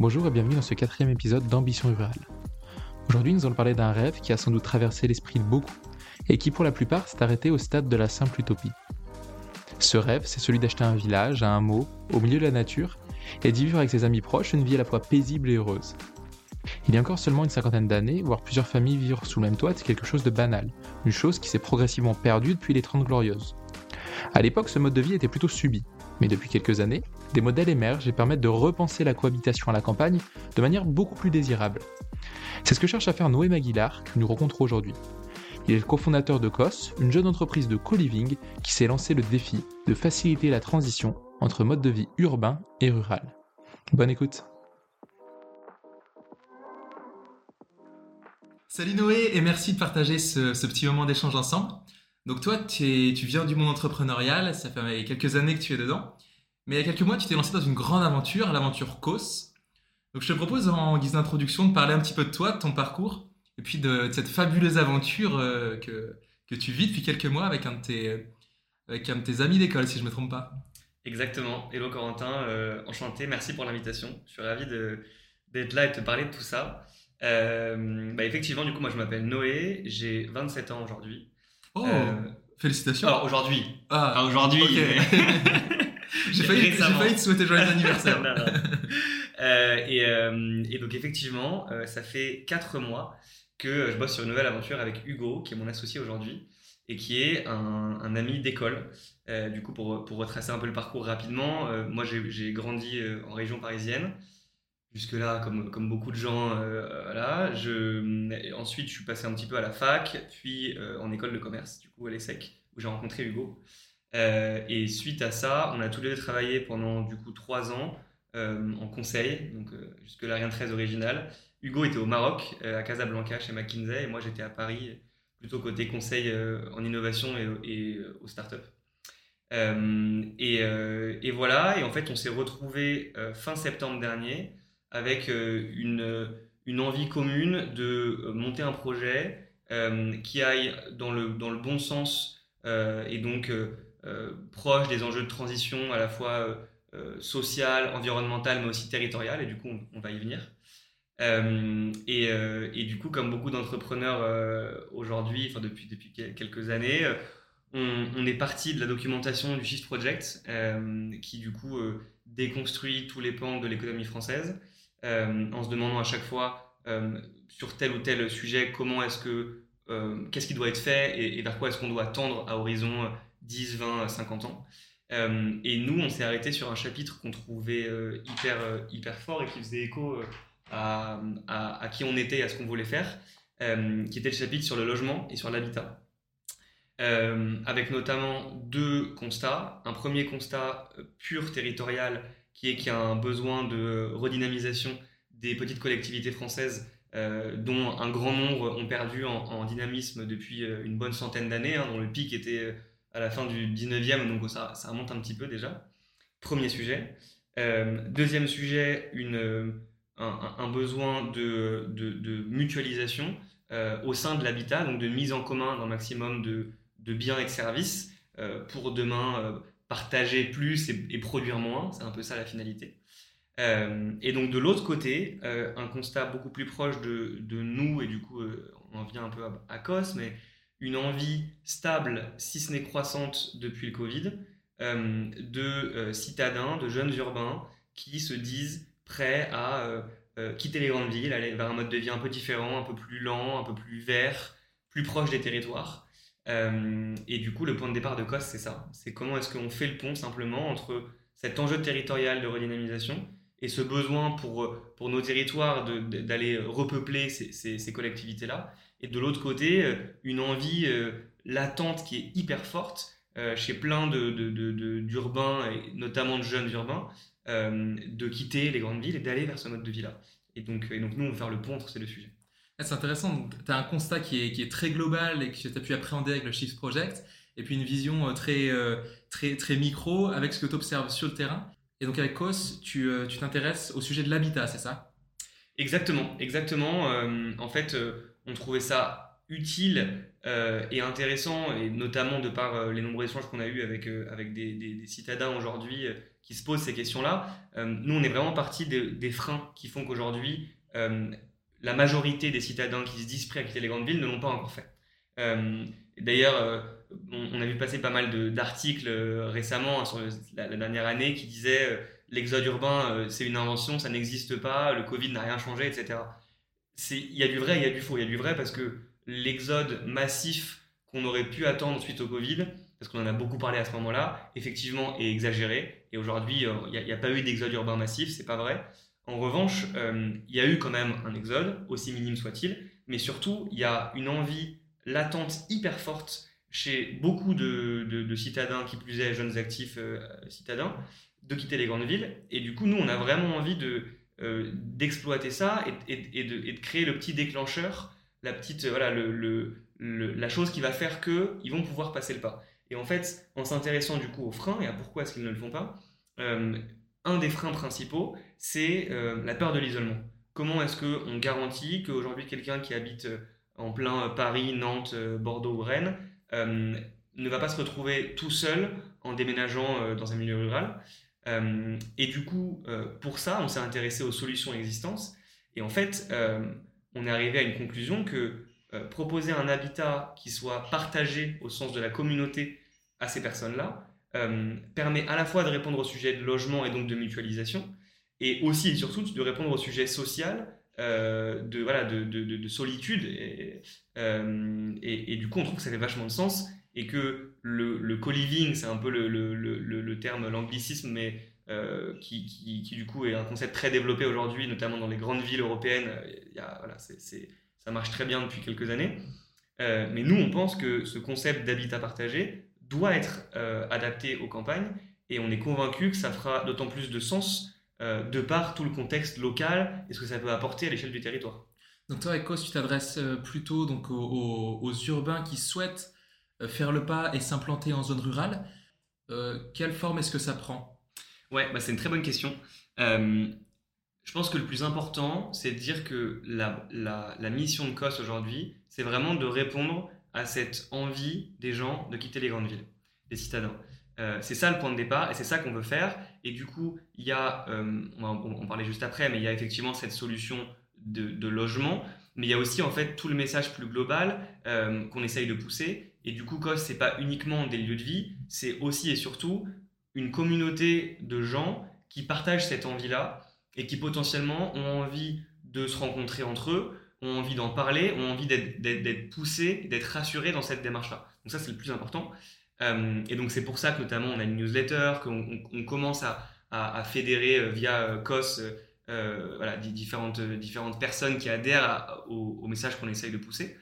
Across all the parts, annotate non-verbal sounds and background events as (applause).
Bonjour et bienvenue dans ce quatrième épisode d'Ambition Rurale. Aujourd'hui, nous allons parler d'un rêve qui a sans doute traversé l'esprit de beaucoup et qui, pour la plupart, s'est arrêté au stade de la simple utopie. Ce rêve, c'est celui d'acheter un village, un hameau, au milieu de la nature et d'y vivre avec ses amis proches une vie à la fois paisible et heureuse. Il y a encore seulement une cinquantaine d'années, voir plusieurs familles vivre sous le même toit, quelque chose de banal, une chose qui s'est progressivement perdue depuis les Trente Glorieuses. À l'époque, ce mode de vie était plutôt subi, mais depuis quelques années, des modèles émergent et permettent de repenser la cohabitation à la campagne de manière beaucoup plus désirable. C'est ce que cherche à faire Noé Maguilar, que nous rencontrons aujourd'hui. Il est le cofondateur de COS, une jeune entreprise de co-living qui s'est lancé le défi de faciliter la transition entre mode de vie urbain et rural. Bonne écoute Salut Noé et merci de partager ce, petit moment d'échange ensemble. Donc toi, tu, viens du monde entrepreneurial, ça fait quelques années que tu es dedans, mais il y a quelques mois, tu t'es lancé dans une grande aventure, l'aventure COS. Donc je te propose en guise d'introduction de parler un petit peu de toi, de ton parcours, et puis de, cette fabuleuse aventure euh, que, que tu vis depuis quelques mois avec un de tes, avec un de tes amis d'école, si je ne me trompe pas. Exactement. Hello Corentin, euh, enchanté, merci pour l'invitation. Je suis ravi d'être là et de te parler de tout ça. Euh, bah effectivement, du coup, moi je m'appelle Noé, j'ai 27 ans aujourd'hui. Oh, félicitations. Alors aujourd'hui. Ah, enfin, aujourd'hui. (laughs) j'ai failli, failli, te souhaiter joyeux (laughs) anniversaire. et, et, donc effectivement, ça fait 4 mois que je bosse sur une nouvelle aventure avec Hugo, qui est mon associé aujourd'hui, et qui est un, un ami d'école. du coup, pour, pour, retracer un peu le parcours rapidement, moi j'ai grandi en région parisienne jusque-là, comme, comme beaucoup de gens, euh, Je, ensuite, je suis passé un petit peu à la fac, puis euh, en école de commerce, du coup à l'ESSEC, où j'ai rencontré Hugo. Euh, et suite à ça, on a tous les deux travaillé pendant du coup trois ans en conseil, donc jusque-là rien de très original. Hugo était au Maroc, à Casablanca, chez McKinsey, et moi j'étais à Paris, plutôt côté conseil en innovation et, et aux startups. et, voilà, et en fait on s'est retrouvé fin septembre dernier avec euh, une, une envie commune de euh, monter un projet euh, qui aille dans le, dans le bon sens et donc proche des enjeux de transition à la fois sociale, environnementale, mais aussi territoriale, et du coup on, va y venir. et, et, du coup, comme beaucoup d'entrepreneurs aujourd'hui, enfin depuis, depuis quelques années, on, est parti de la documentation du Shift Project, qui du coup déconstruit tous les pans de l'économie française euh, en se demandant à chaque fois euh, sur tel ou tel sujet comment est-ce que euh, qu'est-ce qui doit être fait et, vers quoi est-ce qu'on doit tendre à horizon 10, 20, 50 ans. et nous, on s'est arrêté sur un chapitre qu'on trouvait hyper, hyper fort et qui faisait écho à, à, qui on était et à ce qu'on voulait faire, qui était le chapitre sur le logement et sur l'habitat. avec notamment deux constats. Un premier constat pur territorial qui est qu'il y a un besoin de redynamisation des petites collectivités françaises euh, dont un grand nombre ont perdu en, dynamisme depuis euh, une bonne centaine d'années, hein, dont le pic était euh, à la fin du 19e, donc ça, ça remonte un petit peu déjà. Premier sujet. deuxième sujet, une, un, besoin de, mutualisation au sein de l'habitat, donc de mise en commun d'un maximum de, biens et de services pour demain partager plus et, produire moins, c'est un peu ça la finalité. Euh, et donc de l'autre côté, euh, un constat beaucoup plus proche de, nous, et du coup euh, on en vient un peu à, COS, mais une envie stable, si ce n'est croissante depuis le Covid, de citadins, de jeunes urbains qui se disent prêts à quitter les grandes villes, aller vers un mode de vie un peu différent, un peu plus lent, un peu plus vert, plus proche des territoires. Euh, et du coup, le point de départ de COS, c'est ça. C'est comment est-ce qu'on fait le pont simplement entre cet enjeu territorial de redynamisation et ce besoin pour, pour nos territoires d'aller repeupler ces, ces, collectivités-là. Et de l'autre côté, euh, une envie euh, latente qui est hyper forte chez plein d'urbains, de, et notamment de jeunes urbains, de quitter les grandes villes et d'aller vers ce mode de vie-là. Et donc, et donc, nous, on va faire le pont entre ces deux sujets. Ah, c'est intéressant. Tu as un constat qui est, qui est, très global et que tu as pu appréhender avec le Shift Project, et puis une vision euh, très, euh, très, très micro avec ce que tu observes sur le terrain. Et donc avec COS, tu euh, t'intéresses au sujet de l'habitat, c'est ça? Exactement, exactement. en fait, on trouvait ça utile et intéressant, et notamment de par les nombreux échanges qu'on a eus avec, avec des, citadins aujourd'hui qui se posent ces questions-là, nous, on est vraiment parti des freins qui font qu'aujourd'hui, la majorité des citadins qui se disent prêts à quitter les grandes villes ne l'ont pas encore fait. D'ailleurs, on, a vu passer pas mal d'articles récemment sur la, dernière année qui disaient l'exode urbain, c'est une invention, ça n'existe pas, le Covid n'a rien changé, etc il y a du vrai, il y a du faux. Il y a du vrai parce que l'exode massif qu'on aurait pu attendre suite au Covid, parce qu'on en a beaucoup parlé à ce moment-là, effectivement est exagéré. Et aujourd'hui, euh, il n'y a, pas eu d'exode urbain massif, c'est pas vrai. En revanche, euh, il y a eu quand même un exode, aussi minime soit-il, mais surtout, il y a une envie latente hyper forte chez beaucoup de, citadins, qui plus est jeunes actifs euh, citadins, de quitter les grandes villes. Et du coup, nous, on a vraiment envie de, euh, d'exploiter ça et, de, créer le petit déclencheur, la petite euh, voilà le, la chose qui va faire que ils vont pouvoir passer le pas. Et en fait, en s'intéressant du coup aux freins et à pourquoi est-ce qu'ils ne le font pas, euh, un des freins principaux, c'est la peur de l'isolement. Comment est-ce qu'on garantit qu'aujourd'hui quelqu'un qui habite en plein Paris, Nantes, Bordeaux ou Rennes ne va pas se retrouver tout seul en déménageant dans un milieu rural? Euh, et du coup, euh, pour ça, on s'est intéressé aux solutions existantes. Et en fait, euh, on est arrivé à une conclusion que proposer un habitat qui soit partagé au sens de la communauté à ces personnes-là permet à la fois de répondre au sujet de logement et donc de mutualisation, et aussi et surtout de répondre au sujet social de, voilà, de, de, solitude. Et, et, du coup, on trouve que ça fait vachement de sens et que le, le co-living, c'est un peu le, le, le, terme, l'anglicisme, mais euh, qui, qui, du coup est un concept très développé aujourd'hui, notamment dans les grandes villes européennes. Il y a, voilà, c'est, ça marche très bien depuis quelques années. Euh, mais nous, on pense que ce concept d'habitat partagé doit être euh, adapté aux campagnes et on est convaincu que ça fera d'autant plus de sens de par tout le contexte local et ce que ça peut apporter à l'échelle du territoire. Donc toi, Ecos, tu t'adresses plutôt donc aux, urbains qui souhaitent euh, faire le pas et s'implanter en zone rurale, euh, quelle forme est-ce que ça prend? Ouais, bah c'est une très bonne question. Euh, je pense que le plus important, c'est de dire que la, mission de COS aujourd'hui, c'est vraiment de répondre à cette envie des gens de quitter les grandes villes, des citadins. c'est ça le point de départ et c'est ça qu'on veut faire. Et du coup, il y a, on va en parler juste après, mais il y a effectivement cette solution de logement, mais il y a aussi en fait tout le message plus global qu'on essaye de pousser et du coup, COS, c'est pas uniquement des lieux de vie, c'est aussi et surtout une communauté de gens qui partagent cette envie-là et qui potentiellement ont envie de se rencontrer entre eux, ont envie d'en parler, ont envie d'être poussés, d'être rassurés dans cette démarche-là. Donc ça, c'est le plus important. Euh, et donc c'est pour ça que notamment on a une newsletter, qu'on commence à, fédérer via COS différentes personnes qui adhèrent au, au message qu'on essaye de pousser.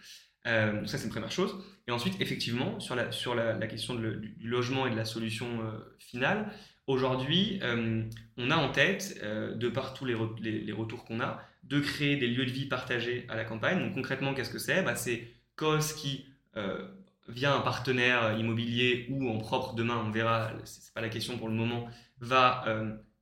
Euh, ça, c'est une première chose. Et ensuite, effectivement, sur la, sur la, question du, logement et de la solution euh, finale, aujourd'hui, euh, on a en tête, de par tous les, les, retours qu'on a, de créer des lieux de vie partagés à la campagne. Donc concrètement, qu'est-ce que c'est? Bah, C'est COS qui, via un partenaire immobilier ou en propre demain, on verra, c'est pas la question pour le moment, va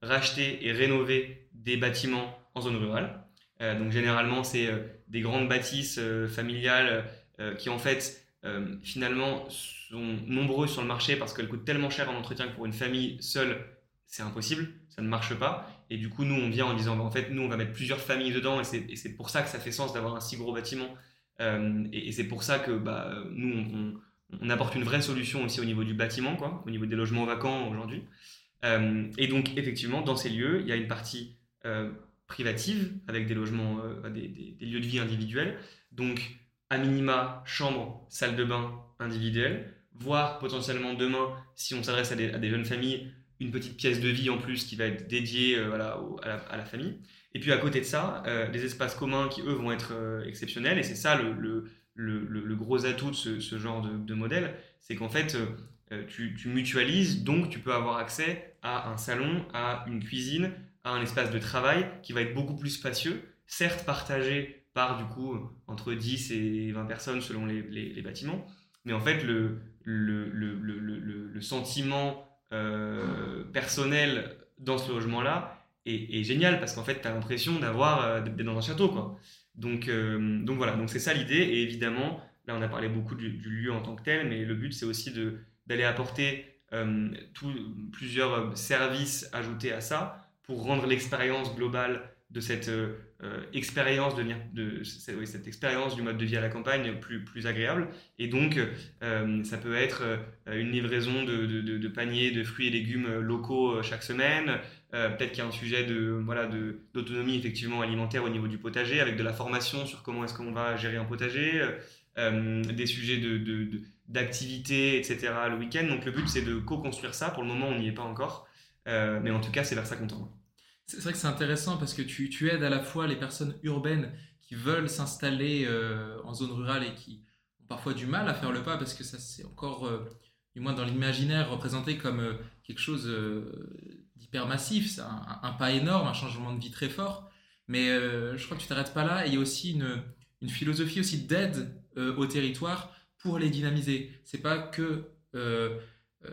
racheter et rénover des bâtiments en zone rurale. donc généralement, c'est des grandes bâtisses familiales euh, qui en fait euh, finalement sont nombreuses sur le marché parce qu'elles coûtent tellement cher en entretien que pour une famille seule, c'est impossible, ça ne marche pas. Et du coup, nous, on vient en disant, bah, en fait, nous, on va mettre plusieurs familles dedans et c'est pour ça que ça fait sens d'avoir un si gros bâtiment. et, c'est pour ça que bah, nous, on, apporte une vraie solution aussi au niveau du bâtiment, quoi, au niveau des logements vacants aujourd'hui. et donc, effectivement, dans ces lieux, il y a une partie privative, avec des logements, euh, des, lieux de vie individuels. Donc, à minima, chambre, salle de bain individuelle, voire potentiellement demain, si on s'adresse à, des, jeunes familles, une petite pièce de vie en plus qui va être dédiée euh, voilà, à, la, famille. Et puis à côté de ça, euh, des espaces communs qui, eux, vont être exceptionnels. Et c'est ça le, le, gros atout de ce, genre de, modèle, c'est qu'en fait, tu, tu, mutualises, donc tu peux avoir accès à un salon, à une cuisine, un espace de travail qui va être beaucoup plus spacieux, certes partagé par du coup entre 10 et 20 personnes selon les, les, bâtiments, mais en fait le, le, le, le sentiment euh, personnel dans ce logement-là est, est, génial parce qu'en fait tu as l'impression d'avoir euh, d'être dans un château quoi. Donc, euh, donc voilà, donc c'est ça l'idée. Et évidemment là on a parlé beaucoup du, lieu en tant que tel, mais le but c'est aussi d'aller apporter tout, plusieurs services ajoutés à ça pour rendre l'expérience globale de cette expérience de, de cette, expérience du mode de vie à la campagne plus, plus agréable. Et donc, euh, ça peut être euh, une livraison de, de, paniers de fruits et légumes locaux chaque semaine. Peut-être qu'il y a un sujet de voilà d'autonomie effectivement alimentaire au niveau du potager, avec de la formation sur comment est-ce qu'on va gérer un potager, des sujets de d'activité, etc. le week-end. Donc le but c'est de co-construire ça. Pour le moment, on n'y est pas encore, mais en tout cas, c'est vers ça qu'on tend. C'est vrai que c'est intéressant parce que tu, tu, aides à la fois les personnes urbaines qui veulent s'installer euh, en zone rurale et qui ont parfois du mal à faire le pas parce que ça c'est encore, euh, du moins dans l'imaginaire, représenté comme euh, quelque chose d'hyper massif, c'est un, pas énorme, un changement de vie très fort. Mais je crois que tu t'arrêtes pas là. Il y a aussi une, une philosophie aussi d'aide au territoire pour les dynamiser. C'est pas que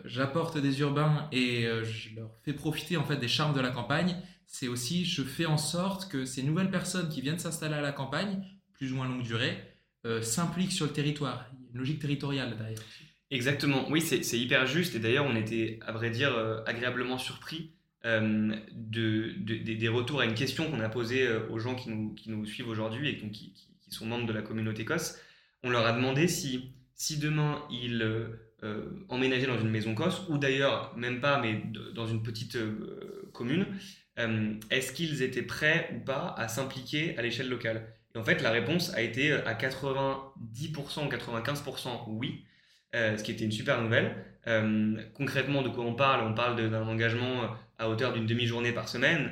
j'apporte des urbains et je leur fais profiter en fait des charmes de la campagne, c'est aussi je fais en sorte que ces nouvelles personnes qui viennent s'installer à la campagne, plus ou moins longue durée, euh, s'impliquent sur le territoire. Il y a une logique territoriale d'ailleurs. Exactement, oui, c'est hyper juste. Et d'ailleurs, on était, à vrai dire, euh, agréablement surpris euh, de, des retours à une question qu'on a posée aux gens qui nous, suivent aujourd'hui et qui, sont membres de la communauté COS. On leur a demandé si, si demain ils emménageaient dans une maison COS, ou d'ailleurs, même pas, mais dans une petite commune, euh, est-ce qu'ils étaient prêts ou pas à s'impliquer à l'échelle locale? Et en fait, la réponse a été euh, à 90% ou 95% oui, euh, ce qui était une super nouvelle. concrètement, de quoi on parle? On parle d'un engagement à hauteur d'une demi-journée par semaine,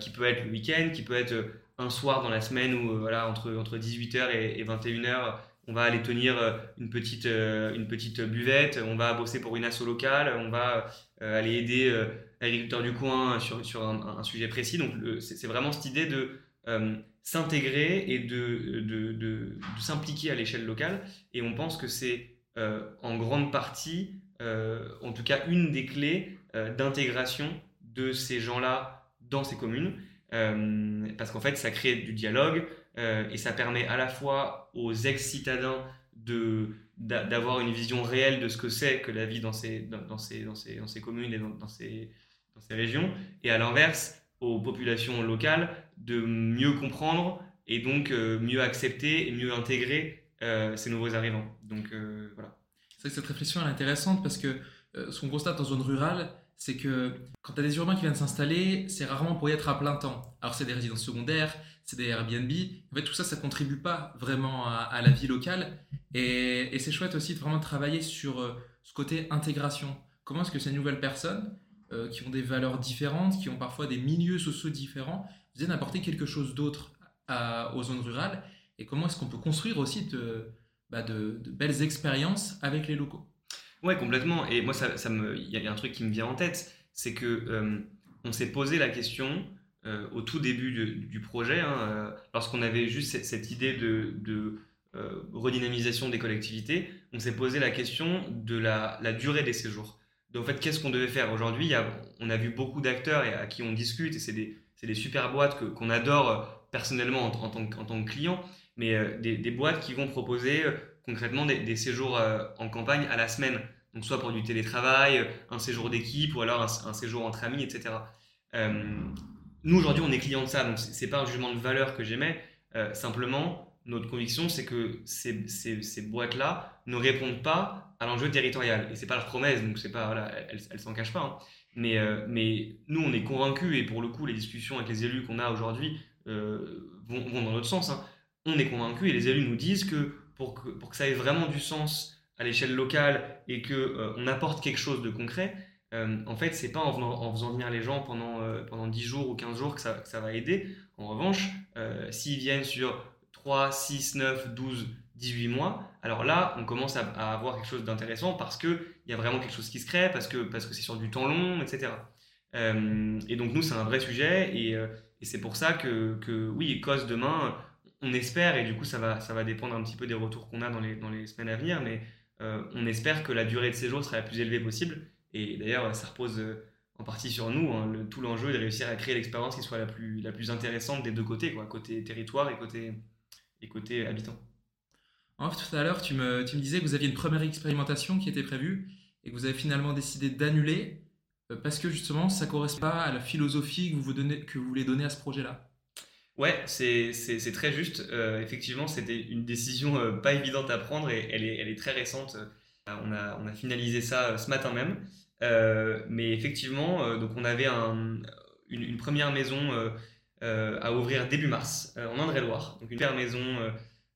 qui peut être le week-end, qui peut être un soir dans la semaine où, voilà, entre, entre 18h et, 21h, on va aller tenir une petite, une petite buvette, on va bosser pour une asso locale, on va aller aider agriculteurs du coin sur, sur un, sujet précis. Donc c'est vraiment cette idée de euh, s'intégrer et de, de, de, s'impliquer à l'échelle locale. Et on pense que c'est euh, en grande partie, euh, en tout cas, une des clés d'intégration de ces gens-là dans ces communes. parce qu'en fait, ça crée du dialogue et ça permet à la fois aux ex-citadins de d'avoir une vision réelle de ce que c'est que la vie dans ces, dans, ces, dans, ces, dans ces communes et dans, dans ces, dans ces régions, et à l'inverse, aux populations locales de mieux comprendre et donc euh, mieux accepter et mieux intégrer euh, ces nouveaux arrivants. Donc euh, voilà. C'est vrai que cette réflexion est intéressante parce que ce qu'on constate en zone rurale, c'est que quand tu as des urbains qui viennent s'installer, c'est rarement pour y être à plein temps. Alors c'est des résidences secondaires, c'est des Airbnb. En fait, tout ça, ça contribue pas vraiment à, la vie locale. Et, et c'est chouette aussi de vraiment travailler sur ce côté intégration. Comment est-ce que ces nouvelles personnes, euh, qui ont des valeurs différentes, qui ont parfois des milieux sociaux différents, viennent apporter quelque chose d'autre aux zones rurales et comment est-ce qu'on peut construire aussi de, bah, belles expériences avec les locaux? Ouais, complètement. Et moi, ça, il y a un truc qui me vient en tête, c'est que euh, on s'est posé la question euh, au tout début du, projet, hein, lorsqu'on avait juste cette, idée de, redynamisation des collectivités, on s'est posé la question de la durée des séjours. Donc, en fait, qu'est-ce qu'on devait faire Aujourd'hui, on a vu beaucoup d'acteurs à qui on discute, et c'est des, super boîtes qu'on adore euh, personnellement en, tant, que client, mais euh, des, des, boîtes qui vont proposer euh, concrètement des, séjours en campagne à la semaine. Donc, soit pour du télétravail, un séjour d'équipe, ou alors un, séjour entre amis, etc. nous, aujourd'hui, on est client de ça, donc c'est pas un jugement de valeur que j'émets. simplement, notre conviction, c'est que ces, boîtes-là ne répondent pas à l'enjeu territorial. Et c'est pas leur promesse, donc pas, voilà, elle, elle, s'en cache pas. Hein. Mais, euh, mais nous, on est convaincus, et pour le coup, les discussions avec les élus qu'on a aujourd'hui euh, vont, dans notre sens. Hein. On est convaincus, et les élus nous disent que pour, que pour que ça ait vraiment du sens à l'échelle locale et qu'on euh, on apporte quelque chose de concret, en fait, c'est pas en, en, faisant venir les gens pendant, pendant 10 jours ou 15 jours que ça, que ça va aider. En revanche, s'ils viennent sur 3, 6, 9, 12, 18 mois, alors là, on commence à, avoir quelque chose d'intéressant parce qu'il y a vraiment quelque chose qui se crée, parce que parce que c'est sur du temps long, etc. Euh, et donc nous, c'est un vrai sujet, et, euh, et c'est pour ça que, que oui, cause demain, on espère, et du coup, ça va, ça va dépendre un petit peu des retours qu'on a dans les, dans les semaines à venir, mais euh, on espère que la durée de séjour sera la plus élevée possible. Et d'ailleurs, ça repose en partie sur nous. Hein, tout l'enjeu est de réussir à créer l'expérience qui soit la plus, la plus intéressante des deux côtés, côté territoire et côté, et côté habitant. En tout à l'heure, tu me, tu me disais que vous aviez une première expérimentation qui était prévue et que vous avez finalement décidé d'annuler euh, parce que justement, ça ne correspond pas à la philosophie que vous, vous donnez, que vous voulez donner à ce projet-là. Ouais, c'est très juste. Euh, effectivement, c'était une décision euh, pas évidente à prendre et elle est, elle est très récente. on, a, on a finalisé ça ce matin même. mais effectivement, donc on avait un, une, une, première maison à ouvrir début mars en Indre-et-Loire. Donc une première maison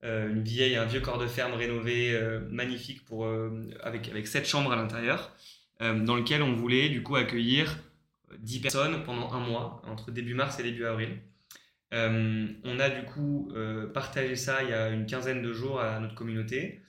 euh, une vieille, un vieux corps de ferme rénové, euh, magnifique, pour, euh, avec, avec sept chambres à l'intérieur, dans lequel on voulait du coup accueillir 10 personnes pendant un mois, entre début mars et début avril. on a du coup partagé ça il y a une quinzaine de jours à notre communauté.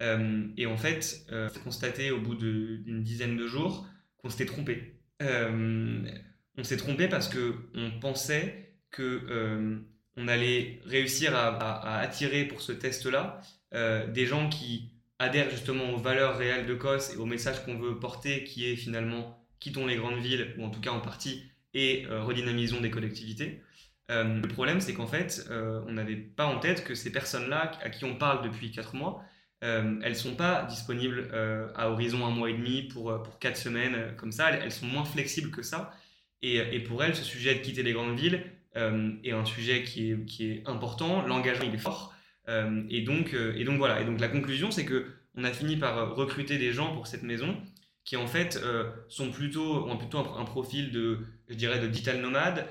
et en fait, on a constaté au bout d'une dizaine de jours qu'on s'était trompé. on s'est trompé parce qu'on pensait que on allait réussir à, attirer pour ce test-là euh, des gens qui adhèrent justement aux valeurs réelles de COS et au message qu'on veut porter, qui est finalement quittons les grandes villes, ou en tout cas en partie, et euh, redynamisons des collectivités. Euh, le problème, c'est qu'en fait, on n'avait pas en tête que ces personnes-là, à qui on parle depuis 4 mois, elles ne sont pas disponibles à horizon un mois et demi pour, pour 4 semaines comme ça. Elles, sont moins flexibles que ça. Et, pour elles, ce sujet de quitter les grandes villes, euh, et un sujet qui est, est important, l'engagement il est fort. Euh, et, donc, euh, et donc voilà, et donc la conclusion c'est que on a fini par recruter des gens pour cette maison qui en fait sont plutôt, ont plutôt un, profil de, je dirais, de digital nomade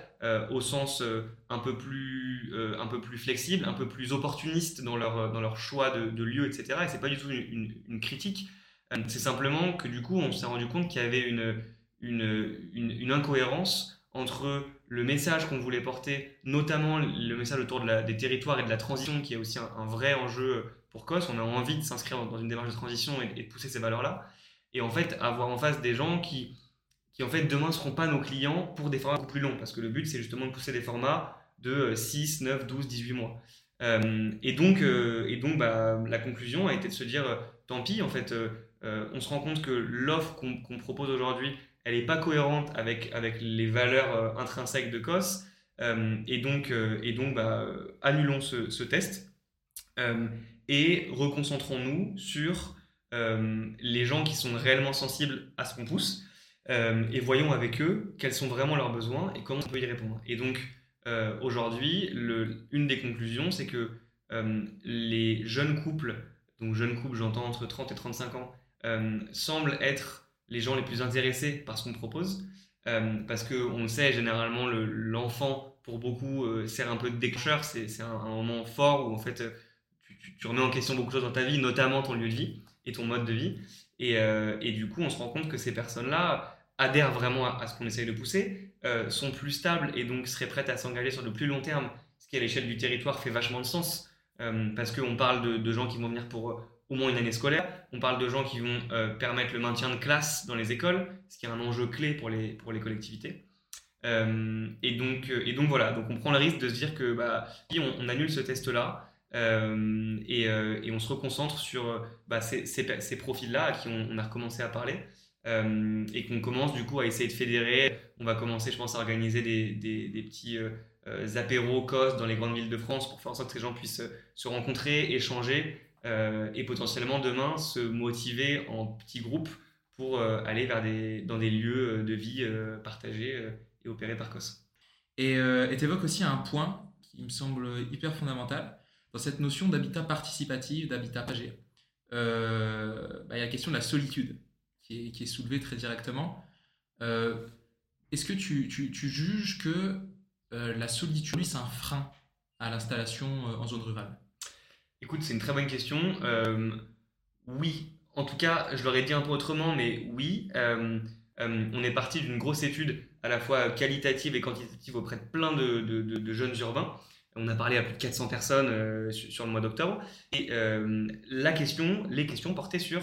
au sens un, peu plus, un peu plus flexible, un peu plus opportuniste dans leur, dans leur choix de, lieu, etc. Et c'est pas du tout une, critique. c'est simplement que du coup, on s'est rendu compte qu'il y avait une, une, incohérence entre le message qu'on voulait porter, notamment le message autour de des territoires et de la transition, qui est aussi un, vrai enjeu pour COS. On a envie de s'inscrire dans une démarche de transition et, de pousser ces valeurs-là. Et en fait, avoir en face des gens qui, qui en fait, demain ne seront pas nos clients pour des formats beaucoup plus longs. Parce que le but, c'est justement de pousser des formats de 6, 9, 12, 18 mois. Euh, et donc, euh, et donc bah, la conclusion a été de se dire, euh, tant pis, en fait, on se rend compte que l'offre qu'on propose aujourd'hui, elle n'est pas cohérente avec, avec les valeurs euh, intrinsèques de COS. Euh, et donc, euh, et donc bah, annulons ce, ce test et reconcentrons-nous sur les gens qui sont réellement sensibles à ce qu'on pousse et voyons avec eux quels sont vraiment leurs besoins et comment on peut y répondre. Et donc, aujourd'hui, une des conclusions, c'est que les jeunes couples, donc jeunes couples, j'entends entre 30 et 35 ans, semblent être les gens les plus intéressés par ce qu'on propose. Euh, parce qu'on le sait, généralement, l'enfant, pour beaucoup, euh, sert un peu de déclencheur. C'est un, moment fort où, en fait, tu, remets en question beaucoup de choses dans ta vie, notamment ton lieu de vie et ton mode de vie. Et, euh, et du coup, on se rend compte que ces personnes-là adhèrent vraiment à, ce qu'on essaye de pousser, sont plus stables et donc seraient prêtes à s'engager sur le plus long terme, ce qui, à l'échelle du territoire, fait vachement de sens. parce qu'on parle de, de, gens qui vont venir pour au moins une année scolaire. On parle de gens qui vont euh, permettre le maintien de classe dans les écoles, ce qui est un enjeu clé pour les, pour les collectivités. Euh, et, donc, euh, et donc voilà, donc on prend le risque de se dire que bah, on, annule ce test-là et, et, on se reconcentre sur bah, ces, ces, profils-là à qui on, a recommencé à parler. et qu'on commence du coup à essayer de fédérer. On va commencer, je pense, à organiser des, des, des petits apéros COS dans les grandes villes de France pour faire en sorte que ces gens puissent se rencontrer, échanger euh, et potentiellement demain se motiver en petits groupes pour euh, aller vers des, dans des lieux euh, de vie partagés et opérés par COS. Et tu évoques aussi un point qui me semble hyper fondamental dans cette notion d'habitat participatif, d'habitat partagé. Bah, il y a la question de la solitude qui est, qui est soulevée très directement. Est-ce que tu, tu, tu, juges que la solitude, c'est un frein à l'installation en zone rurale? Écoute, c'est une très bonne question. Euh, oui, en tout cas, je l'aurais dit un peu autrement, mais oui. Euh, euh, on est parti d'une grosse étude à la fois qualitative et quantitative auprès de plein de, jeunes urbains. On a parlé à plus de 400 personnes sur, le mois d'octobre. Et la question, les questions portaient sur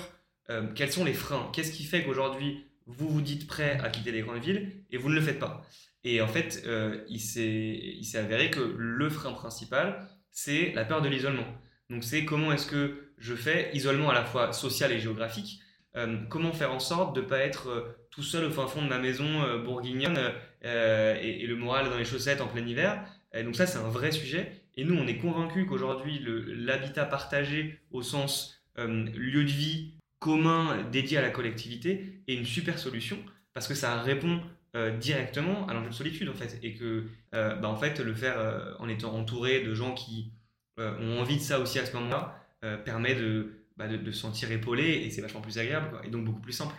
quels sont les freins? Qu'est-ce qui fait qu'aujourd'hui, vous vous dites prêt à quitter les grandes villes et vous ne le faites pas? Et en fait, il s'est avéré que le frein principal, c'est la peur de l'isolement. Donc c'est comment est-ce que je fais isolement à la fois social et géographique. Euh, comment faire en sorte de ne pas être euh, tout seul au fin fond de ma maison euh, bourguignonne et, le moral dans les chaussettes en plein hiver. donc ça c'est un vrai sujet. Et nous, on est convaincus qu'aujourd'hui, l'habitat partagé au sens lieu de vie commun dédié à la collectivité est une super solution parce que ça répond directement à l'enjeu de solitude en fait et que bah, en fait le faire en étant entouré de gens qui ont envie de ça aussi à ce moment-là permet bah, de, de, se sentir épaulé et c'est vachement plus agréable et donc beaucoup plus simple.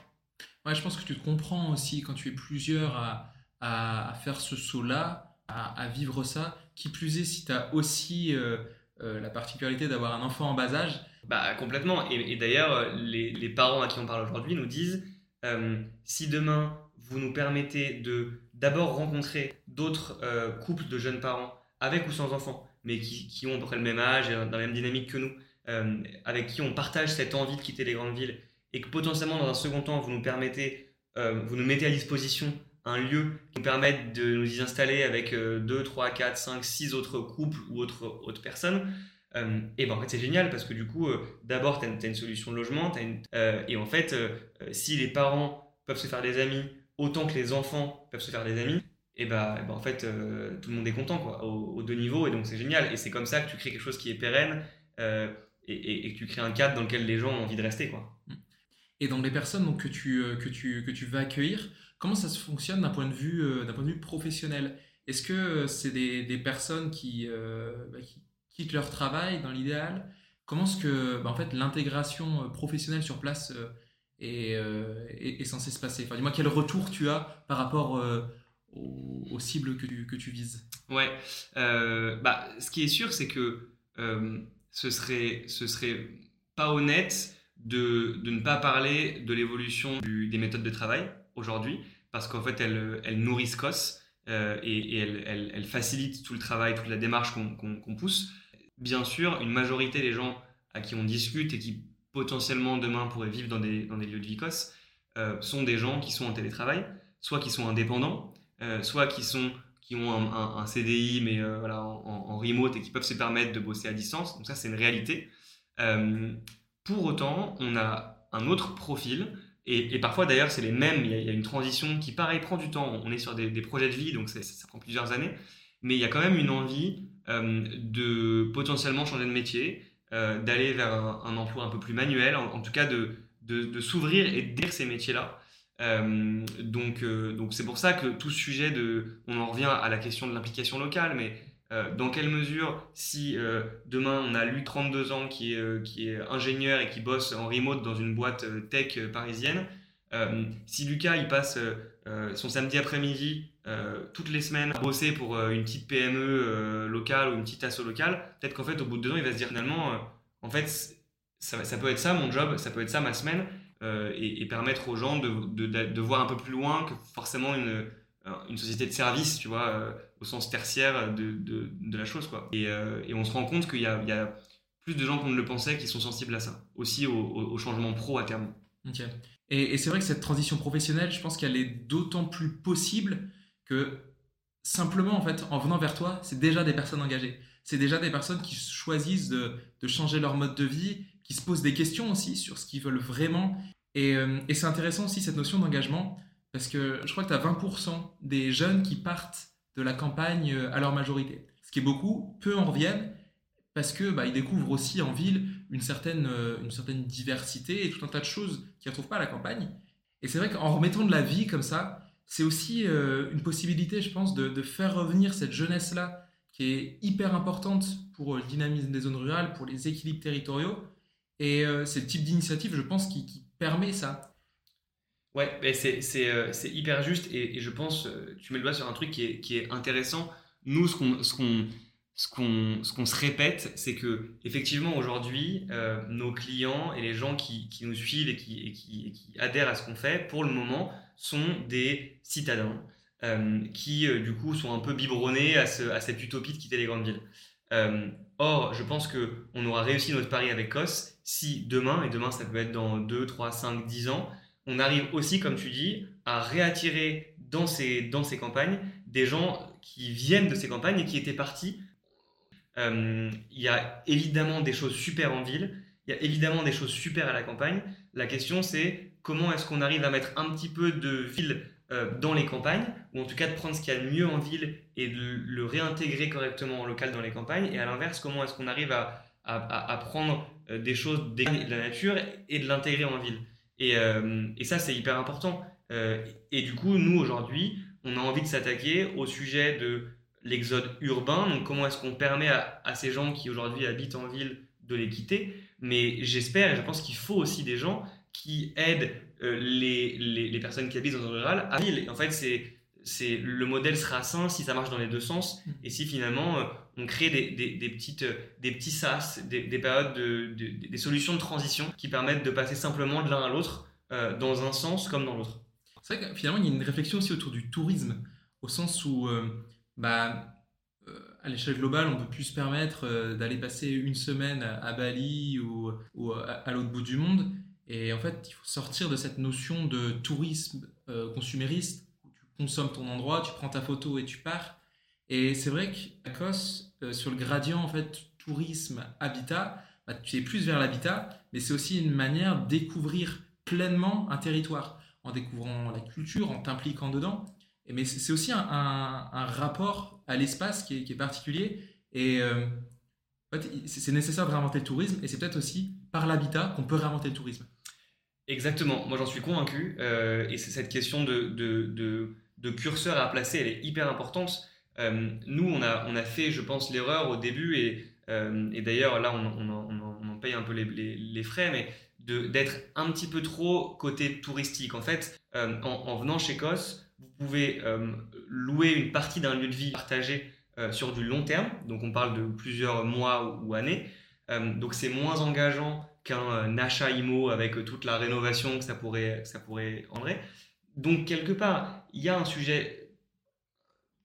Ouais, je pense que tu te comprends aussi quand tu es plusieurs à, à, faire ce saut-là, à, vivre ça. Qui plus est, si tu as aussi euh, euh, la particularité d'avoir un enfant en bas âge. Bah, complètement. Et, d'ailleurs, les, les, parents à qui on parle aujourd'hui nous disent euh, si demain vous nous permettez de d'abord rencontrer d'autres couples de jeunes parents avec ou sans enfants, mais qui, ont à peu près le même âge dans la même dynamique que nous, avec qui on partage cette envie de quitter les grandes villes, et que potentiellement dans un second temps vous nous permettez, vous nous mettez à disposition un lieu qui nous permette de nous y installer avec 2, 3, 4, 5, 6 autres couples ou autres, autres personnes, euh, et ben en fait c'est génial parce que du coup, euh, d'abord tu as, une solution de logement, euh, et en fait, si les parents peuvent se faire des amis autant que les enfants peuvent se faire des amis, et ben, ben en fait tout le monde est content quoi, aux, deux niveaux, et donc c'est génial. Et c'est comme ça que tu crées quelque chose qui est pérenne et, et, que tu crées un cadre dans lequel les gens ont envie de rester. Quoi. Et dans les personnes donc, que, tu, que, tu, que tu vas accueillir, Comment ça se fonctionne d'un point de vue, euh, d'un point de vue professionnel? Est-ce que euh, c'est des, des, personnes qui, euh, bah, qui, quittent leur travail dans l'idéal? Comment est-ce que bah, en fait, l'intégration professionnelle sur place est, est, censée se passer? Enfin, Dis-moi quel retour tu as par rapport aux, cibles que tu, que tu vises Ouais, bah, ce qui est sûr, c'est que ce, serait, ce serait pas honnête de, de ne pas parler de l'évolution des méthodes de travail aujourd'hui, parce qu'en fait, elles, elles nourrissent COS euh, et, elles, elles, facilitent tout le travail, toute la démarche qu'on pousse. Bien sûr, une majorité des gens à qui on discute et qui potentiellement demain pourraient vivre dans des, dans des lieux de vie COS euh, sont des gens qui sont en télétravail, soit qui sont indépendants, euh, soit qui, sont, qui ont un, CDI mais voilà, en, remote et qui peuvent se permettre de bosser à distance. Donc ça, c'est une réalité. pour autant, on a un autre profil et, parfois d'ailleurs c'est les mêmes, il y, a, une transition qui pareil prend du temps, on est sur des, projets de vie donc ça, prend plusieurs années, mais il y a quand même une envie euh, de potentiellement changer de métier, euh, d'aller vers un, emploi un peu plus manuel, en, tout cas de, de, s'ouvrir et d'aider ces métiers-là. Euh, donc donc c'est pour ça que tout sujet de, on en revient à la question de l'implication locale, mais euh, dans quelle mesure, si euh, demain on a lui 32 ans qui est, euh, ingénieur et qui bosse en remote dans une boîte tech parisienne, si Lucas il passe son samedi après-midi toutes les semaines à bosser pour une petite PME locale ou une petite asso locale, peut-être qu'en fait au bout de deux ans il va se dire finalement, en fait ça, peut être ça mon job, ça peut être ça ma semaine, et, permettre aux gens de, de, voir un peu plus loin que forcément une, une société de service, tu vois au sens tertiaire de, de, la chose. Quoi. Et, euh, et, on se rend compte qu'il y, y a, plus de gens qu'on ne le pensait qui sont sensibles à ça, aussi au, au, changement pro à terme. Et, et c'est vrai que cette transition professionnelle, je pense qu'elle est d'autant plus possible que simplement, en fait, en venant vers toi, c'est déjà des personnes engagées. C'est déjà des personnes qui choisissent de, de, changer leur mode de vie, qui se posent des questions aussi sur ce qu'ils veulent vraiment. Et, euh, et c'est intéressant aussi cette notion d'engagement, parce que je crois que tu as 20% des jeunes qui partent de la campagne euh, à leur majorité. Ce qui est beaucoup, peu en reviennent parce que bah, découvrent aussi en ville une certaine, euh, une certaine diversité et tout un tas de choses qu'ils ne retrouvent pas à la campagne. Et c'est vrai qu'en remettant de la vie comme ça, c'est aussi une possibilité, je pense, de, faire revenir cette jeunesse-là qui est hyper importante pour le dynamisme des zones rurales, pour les équilibres territoriaux. Et c'est le type d'initiative, je pense, qui, permet ça. Ouais, euh, c'est hyper juste et, je pense, euh, tu mets le doigt sur un truc qui est, qui est intéressant. Nous, ce qu'on qu'on qu'on ce qu'on se répète, c'est que effectivement aujourd'hui, euh, nos clients et les gens qui, qui nous suivent et qui, qui, adhèrent à ce qu'on fait, pour le moment, sont des citadins qui du coup sont un peu biberonnés à, ce, à cette utopie de quitter les grandes villes. or, je pense que on aura réussi notre pari avec COS si demain, et demain ça peut être dans 2, 3, 5, 10 ans, on arrive aussi, comme tu dis, à réattirer dans ces, dans ces campagnes des gens qui viennent de ces campagnes et qui étaient partis. Euh, il y a évidemment des choses super en ville, il y a évidemment des choses super à la campagne. La question, c'est comment est-ce qu'on arrive à mettre un petit peu de ville dans les campagnes, ou en tout cas de prendre ce qu'il y a de mieux en ville et de le réintégrer correctement en local dans les campagnes, et à l'inverse, comment est-ce qu'on arrive à, à, prendre des choses de la nature et de l'intégrer en ville. Et, et ça, c'est hyper important. et du coup, nous, aujourd'hui, on a envie de s'attaquer au sujet de l'exode urbain, donc comment est-ce qu'on permet à, ces gens qui aujourd'hui habitent en ville de les quitter, mais j'espère et je pense qu'il faut aussi des gens qui aident euh, les, les, personnes qui habitent dans le rural à ville. en fait, c'est, c'est, le modèle sera sain si ça marche dans les deux sens et si finalement euh, on crée des, des, des, petites, des petits sas, des, périodes, de, des solutions de transition qui permettent de passer simplement de l'un à l'autre euh, dans un sens comme dans l'autre. C'est vrai que finalement, il y a une réflexion aussi autour du tourisme, au sens où, euh, bah, euh, à l'échelle globale, on peut plus se permettre euh, d'aller passer une semaine à Bali ou, ou à, l'autre bout du monde. Et en fait, il faut sortir de cette notion de tourisme consumériste, consommes ton endroit, tu prends ta photo et tu pars. Et c'est vrai qu'à cause, sur le gradient, en fait, tourisme, habitat, bah, tu es plus vers l'habitat, mais c'est aussi une manière de découvrir pleinement un territoire en découvrant la culture, en t'impliquant dedans. Mais c'est aussi un, rapport à l'espace qui, est, particulier. Et euh, c'est nécessaire de réinventer le tourisme. Et c'est peut-être aussi par l'habitat qu'on peut réinventer le tourisme. Exactement. Moi, j'en suis convaincu. Euh, et c'est cette question de, curseur à placer, elle est hyper importante. Euh, nous, on a, on a fait, je pense, l'erreur au début. Et, et d'ailleurs, là, on, on, en paye un peu les, les frais. Mais d'être un petit peu trop côté touristique. En fait, euh, en, venant chez COS, vous pouvez euh, louer une partie d'un lieu de vie partagé euh, sur du long terme. Donc on parle de plusieurs mois ou, années. donc c'est moins engageant qu'un achat IMO avec toute la rénovation que ça pourrait, que ça pourrait engendrer. Donc quelque part, il y a un sujet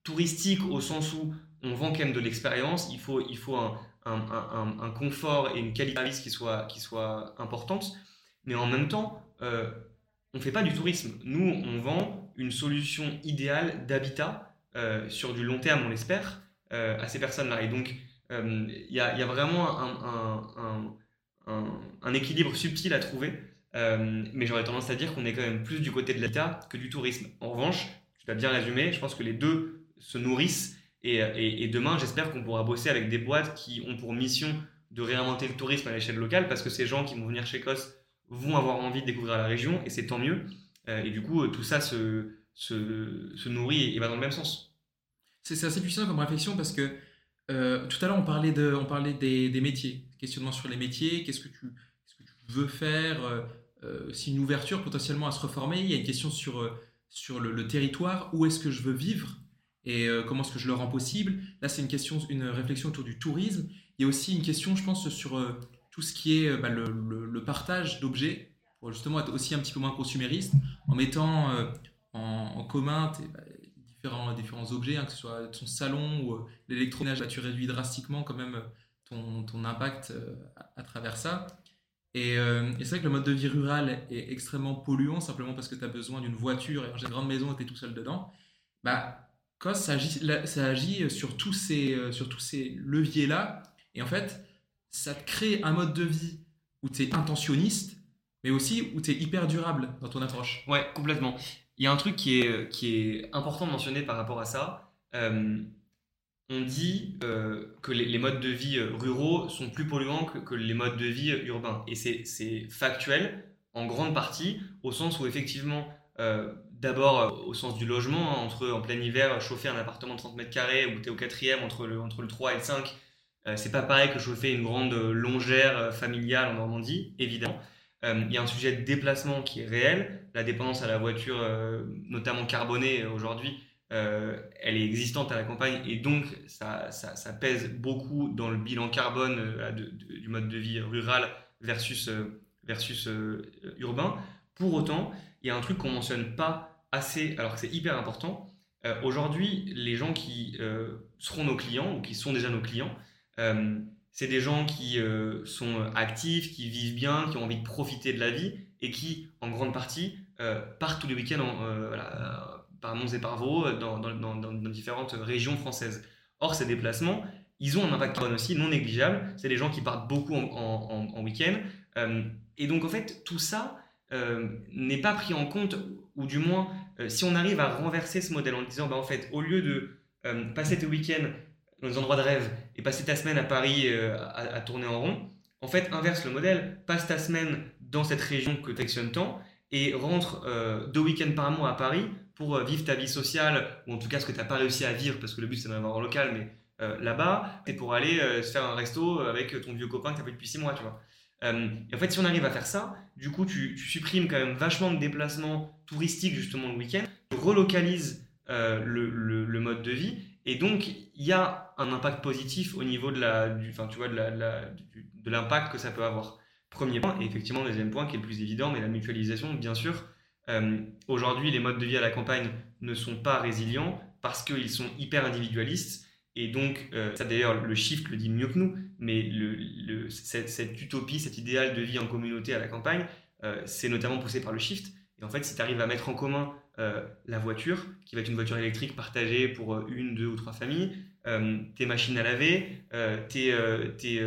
touristique au sens où on vend quand même de l'expérience. Il faut, il faut un, un, confort et une qualité de service qui soit, qui soit importante. Mais en même temps, euh, on ne fait pas du tourisme. Nous, on vend une solution idéale d'habitat euh, sur du long terme, on l'espère, euh, à ces personnes-là. Et donc, il y, a, vraiment un, équilibre subtil à trouver. Mais j'aurais tendance à dire qu'on est quand même plus du côté de l'habitat que du tourisme. En revanche, tu l'as bien résumé, je pense que les deux se nourrissent et, demain, j'espère qu'on pourra bosser avec des boîtes qui ont pour mission de réinventer le tourisme à l'échelle locale parce que ces gens qui vont venir chez COS vont avoir envie de découvrir la région et c'est tant mieux. Euh, et du coup, tout ça se, se, nourrit et va dans le même sens. C'est assez puissant comme réflexion parce que euh, tout à l'heure, on parlait, de, on parlait des, métiers, questionnement sur les métiers, qu'est-ce que tu veux faire, euh, si une ouverture potentiellement à se reformer, il y a une question sur, sur le territoire, où est-ce que je veux vivre et euh, comment est-ce que je le rends possible. Là, c'est une question, une réflexion autour du tourisme. Il y a aussi une question, je pense, sur euh, tout ce qui est euh, bah, le, partage d'objets, pour justement être aussi un petit peu moins consumériste, en mettant en, commun bah, différents, différents objets, hein, que ce soit ton salon ou l'électroménage, bah, tu réduis drastiquement quand même ton, ton impact à, travers ça. Et, et c'est vrai que le mode de vie rural est extrêmement polluant, simplement parce que tu as besoin d'une voiture et une grande maison et tu es tout seul dedans. Bah, COS, ça agit, sur tous ces, euh, sur ces leviers-là. Et en fait, ça te crée un mode de vie où tu es intentionniste, mais aussi où tu es hyper durable dans ton approche. Ouais, complètement. Il y a un truc qui est, qui est important de mentionner par rapport à ça. Euh, on dit euh, que les, modes de vie ruraux sont plus polluants que, les modes de vie urbains. Et c'est factuel en grande partie, au sens où effectivement, D'abord euh, au sens du logement, hein, entre en plein hiver, chauffer un appartement de 30 mètres carrés où tu es au quatrième entre le, entre le 3 et le 5, euh, c'est pas pareil que chauffer une grande longère euh, familiale en Normandie, évidemment. Il y a un sujet de déplacement qui est réel. La dépendance à la voiture, notamment carbonée aujourd'hui, elle est existante à la campagne et donc ça, pèse beaucoup dans le bilan carbone du mode de vie rural versus, versus urbain. Pour autant, il y a un truc qu'on mentionne pas assez, alors que c'est hyper important. Euh, aujourd'hui, les gens qui euh, seront nos clients ou qui sont déjà nos clients, euh, c'est des gens qui sont actifs, qui vivent bien, qui ont envie de profiter de la vie et qui, en grande partie, partent tous les week-ends par Mons et par Vaux dans, dans, différentes régions françaises. Or, ces déplacements, ils ont un impact carbone aussi non négligeable. C'est des gens qui partent beaucoup en, en week-end. et donc, en fait, tout ça, n'est pas pris en compte, ou du moins, si on arrive à renverser ce modèle en disant, bah, en fait, au lieu de passer tes week-ends dans des endroits de rêve et passer ta semaine à Paris à, tourner en rond, en fait, inverse le modèle, passe ta semaine dans cette région que tu tant et rentre deux week-ends par mois à Paris pour vivre ta vie sociale, ou en tout cas ce que tu n'as pas réussi à vivre, parce que le but c'est d'avoir en local, mais euh, là-bas, et pour aller euh, se faire un resto avec ton vieux copain que tu as vu depuis 6 mois, tu vois. Euh, et en fait, si on arrive à faire ça, du coup, tu, supprimes quand même vachement de déplacements touristiques justement le week-end, tu relocalises le, mode de vie, et donc il y a un impact positif au niveau de la, du, de, la, de l'impact que ça peut avoir. Premier point, et effectivement, deuxième point qui est le plus évident, mais la mutualisation, bien sûr. Aujourd'hui, les modes de vie à la campagne ne sont pas résilients parce qu'ils sont hyper individualistes et donc, euh, ça d'ailleurs, le shift le dit mieux que nous, mais cette, utopie, cet idéal de vie en communauté à la campagne, euh, c'est notamment poussé par le shift. Et en fait, si tu arrives à mettre en commun euh, la voiture, qui va être une voiture électrique partagée pour une, deux ou trois familles, tes machines à laver, tes, tes,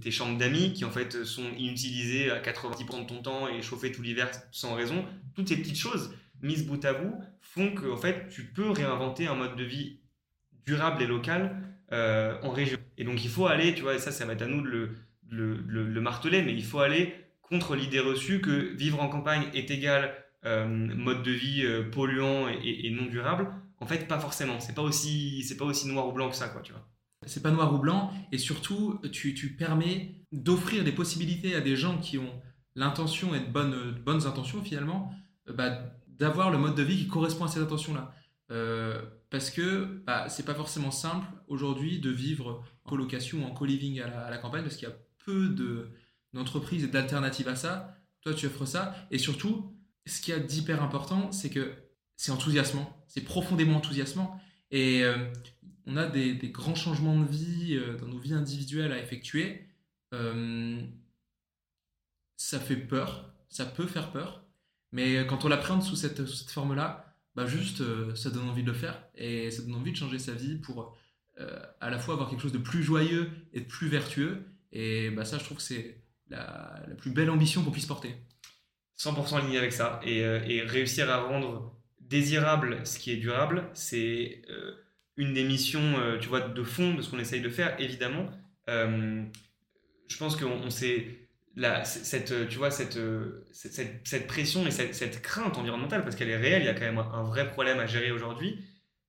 tes, chambres d'amis qui en fait sont inutilisées à 90% de ton temps et chauffées tout l'hiver sans raison, toutes ces petites choses mises bout à bout font que fait, tu peux réinventer un mode de vie durable et local euh, en région. Et donc il faut aller, tu vois, et ça, ça va être à nous de le, le, le, marteler, mais il faut aller contre l'idée reçue que vivre en campagne est égal euh, mode de vie euh, polluant et, non durable. En fait, pas forcément. C'est pas aussi, c'est pas aussi noir ou blanc que ça, quoi, tu vois. C'est pas noir ou blanc, et surtout, tu, tu permets d'offrir des possibilités à des gens qui ont l'intention et de bonnes, bonnes intentions finalement, bah, d'avoir le mode de vie qui correspond à ces intentions-là. Euh, parce que bah, c'est pas forcément simple aujourd'hui de vivre en colocation ou en co-living à, la, campagne parce qu'il y a peu d'entreprises et d'alternatives à ça. Toi, tu offres ça. Et surtout, ce qui est d'hyper important, c'est que c'est enthousiasmant, c'est profondément enthousiasmant. Et euh, on a des, grands changements de vie euh, dans nos vies individuelles à effectuer. Euh, ça fait peur, ça peut faire peur. Mais quand on l'appréhende sous cette, sous cette forme-là, bah juste ça donne envie de le faire et ça donne envie de changer sa vie pour à la fois avoir quelque chose de plus joyeux et de plus vertueux. Et bah ça, je trouve que c'est la, la, plus belle ambition qu'on puisse porter. 100% aligné avec ça. Et, réussir à rendre désirable ce qui est durable, c'est une des missions tu vois, de fond de ce qu'on essaye de faire, évidemment. je pense qu'on s'est cette, euh, tu vois, euh, cette, cette, cette pression et cette, crainte environnementale, parce qu'elle est réelle, il y a quand même un, vrai problème à gérer aujourd'hui,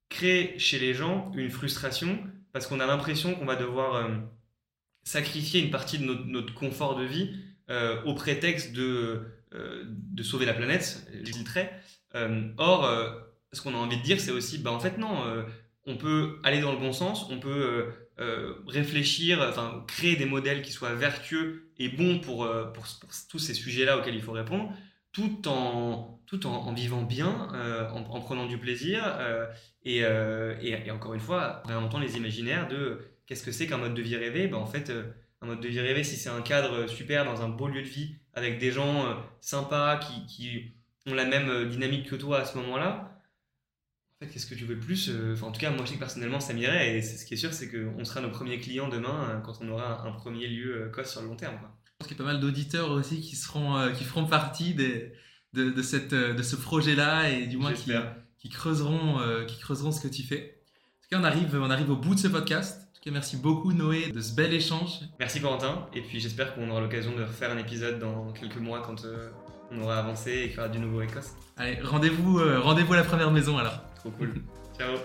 crée chez les gens une frustration parce qu'on a l'impression qu'on va devoir euh, sacrifier une partie de notre, confort de vie au prétexte de, sauver la planète, je or, ce qu'on a envie de dire, c'est aussi, bah, en fait, non, on peut aller dans le bon sens, on peut réfléchir, enfin, créer des modèles qui soient vertueux est bon pour, euh, pour, tous ces sujets-là auxquels il faut répondre, tout en, tout en, vivant bien, euh, en, prenant du plaisir, euh, et, et, encore une fois, en réinventant les imaginaires de qu'est-ce que c'est qu'un mode de vie rêvé ben, En fait, un mode de vie rêvé, si c'est un cadre super dans un beau lieu de vie, avec des gens sympas qui, ont la même dynamique que toi à ce moment-là, en fait, qu'est-ce que tu veux de plus enfin, En tout cas, moi, je sais que personnellement, ça m'irait. Et ce qui est sûr, c'est qu'on sera nos premiers clients demain quand on aura un premier lieu COS sur le long terme. Quoi. Je pense qu'il y a pas mal d'auditeurs aussi qui, seront, euh, qui feront partie des, de, de, cette, euh, de ce projet-là et du moins qui, qui, creuseront, euh, qui creuseront ce que tu fais. En tout cas, on arrive, on arrive au bout de ce podcast. En tout cas, merci beaucoup Noé de ce bel échange. Merci Corentin. Et puis j'espère qu'on aura l'occasion de refaire un épisode dans quelques mois quand on aura avancé et qu'il y aura du nouveau Écosse. Allez, rendez-vous rendez-vous à la première maison alors. Trop cool. (laughs) Ciao.